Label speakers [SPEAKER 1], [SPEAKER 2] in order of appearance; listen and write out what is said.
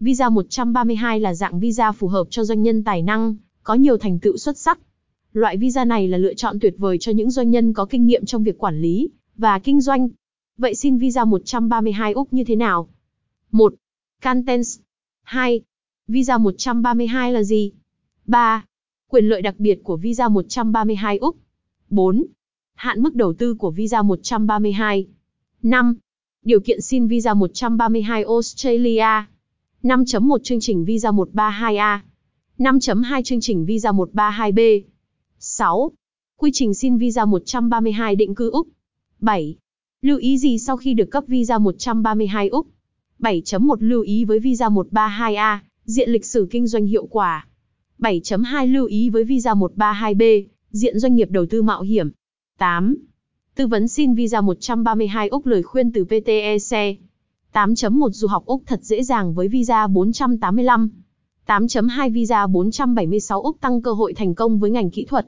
[SPEAKER 1] Visa 132 là dạng visa phù hợp cho doanh nhân tài năng, có nhiều thành tựu xuất sắc. Loại visa này là lựa chọn tuyệt vời cho những doanh nhân có kinh nghiệm trong việc quản lý và kinh doanh. Vậy xin visa 132 Úc như thế nào? 1. Contents 2. Visa 132 là gì? 3. Quyền lợi đặc biệt của visa 132 Úc 4. Hạn mức đầu tư của visa 132 5. Điều kiện xin visa 132 Australia 5.1 chương trình visa 132A 5.2 chương trình visa 132B 6. Quy trình xin visa 132 định cư Úc. 7. Lưu ý gì sau khi được cấp visa 132 Úc? 7.1 Lưu ý với visa 132A, diện lịch sử kinh doanh hiệu quả. 7.2 Lưu ý với visa 132B, diện doanh nghiệp đầu tư mạo hiểm. 8. Tư vấn xin visa 132 Úc lời khuyên từ PTEC 8.1 Du học Úc thật dễ dàng với visa 485 8.2 Visa 476 Úc tăng cơ hội thành công với ngành kỹ thuật.